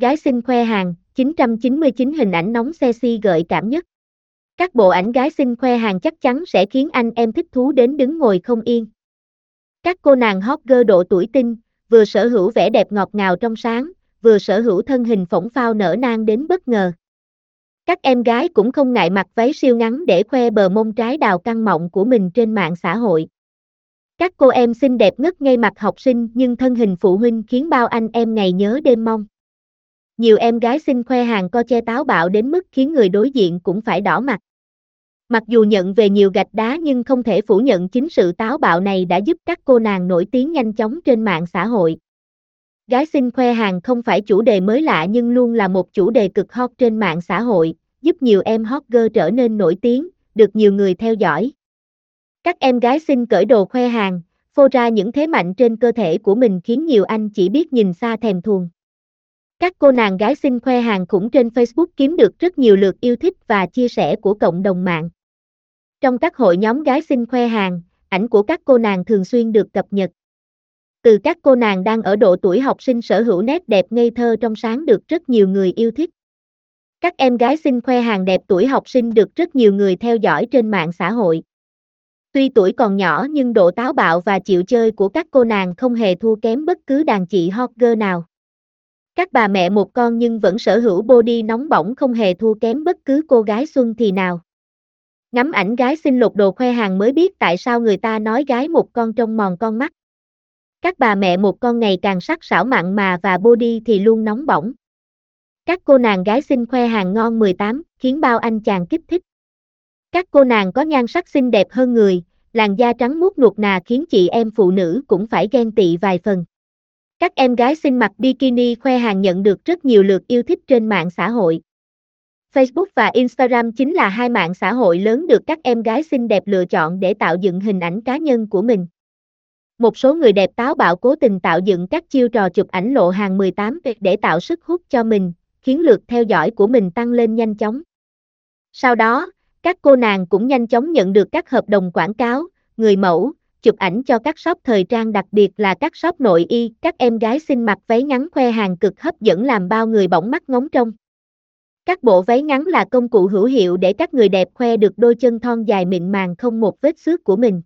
Gái xinh khoe hàng, 999 hình ảnh nóng sexy gợi cảm nhất. Các bộ ảnh gái xinh khoe hàng chắc chắn sẽ khiến anh em thích thú đến đứng ngồi không yên. Các cô nàng hot girl độ tuổi tinh, vừa sở hữu vẻ đẹp ngọt ngào trong sáng, vừa sở hữu thân hình phỏng phao nở nang đến bất ngờ. Các em gái cũng không ngại mặc váy siêu ngắn để khoe bờ mông trái đào căng mọng của mình trên mạng xã hội. Các cô em xinh đẹp ngất ngây mặt học sinh nhưng thân hình phụ huynh khiến bao anh em ngày nhớ đêm mong. Nhiều em gái xinh khoe hàng co che táo bạo đến mức khiến người đối diện cũng phải đỏ mặt. Mặc dù nhận về nhiều gạch đá nhưng không thể phủ nhận chính sự táo bạo này đã giúp các cô nàng nổi tiếng nhanh chóng trên mạng xã hội. Gái xinh khoe hàng không phải chủ đề mới lạ nhưng luôn là một chủ đề cực hot trên mạng xã hội, giúp nhiều em hot girl trở nên nổi tiếng, được nhiều người theo dõi. Các em gái xinh cởi đồ khoe hàng, phô ra những thế mạnh trên cơ thể của mình khiến nhiều anh chỉ biết nhìn xa thèm thuồng. Các cô nàng gái xinh khoe hàng khủng trên Facebook kiếm được rất nhiều lượt yêu thích và chia sẻ của cộng đồng mạng. Trong các hội nhóm gái xinh khoe hàng, ảnh của các cô nàng thường xuyên được cập nhật. Từ các cô nàng đang ở độ tuổi học sinh sở hữu nét đẹp ngây thơ trong sáng được rất nhiều người yêu thích. Các em gái xinh khoe hàng đẹp tuổi học sinh được rất nhiều người theo dõi trên mạng xã hội. Tuy tuổi còn nhỏ nhưng độ táo bạo và chịu chơi của các cô nàng không hề thua kém bất cứ đàn chị hot girl nào. Các bà mẹ một con nhưng vẫn sở hữu body nóng bỏng không hề thua kém bất cứ cô gái xuân thì nào. Ngắm ảnh gái xinh lột đồ khoe hàng mới biết tại sao người ta nói gái một con trong mòn con mắt. Các bà mẹ một con ngày càng sắc sảo mặn mà và body thì luôn nóng bỏng. Các cô nàng gái xinh khoe hàng ngon 18, khiến bao anh chàng kích thích. Các cô nàng có nhan sắc xinh đẹp hơn người, làn da trắng muốt nuột nà khiến chị em phụ nữ cũng phải ghen tị vài phần. Các em gái xinh mặc bikini khoe hàng nhận được rất nhiều lượt yêu thích trên mạng xã hội. Facebook và Instagram chính là hai mạng xã hội lớn được các em gái xinh đẹp lựa chọn để tạo dựng hình ảnh cá nhân của mình. Một số người đẹp táo bạo cố tình tạo dựng các chiêu trò chụp ảnh lộ hàng 18 để tạo sức hút cho mình, khiến lượt theo dõi của mình tăng lên nhanh chóng. Sau đó, các cô nàng cũng nhanh chóng nhận được các hợp đồng quảng cáo, người mẫu, chụp ảnh cho các shop thời trang đặc biệt là các shop nội y, các em gái xinh mặc váy ngắn khoe hàng cực hấp dẫn làm bao người bỗng mắt ngóng trông. Các bộ váy ngắn là công cụ hữu hiệu để các người đẹp khoe được đôi chân thon dài mịn màng không một vết xước của mình.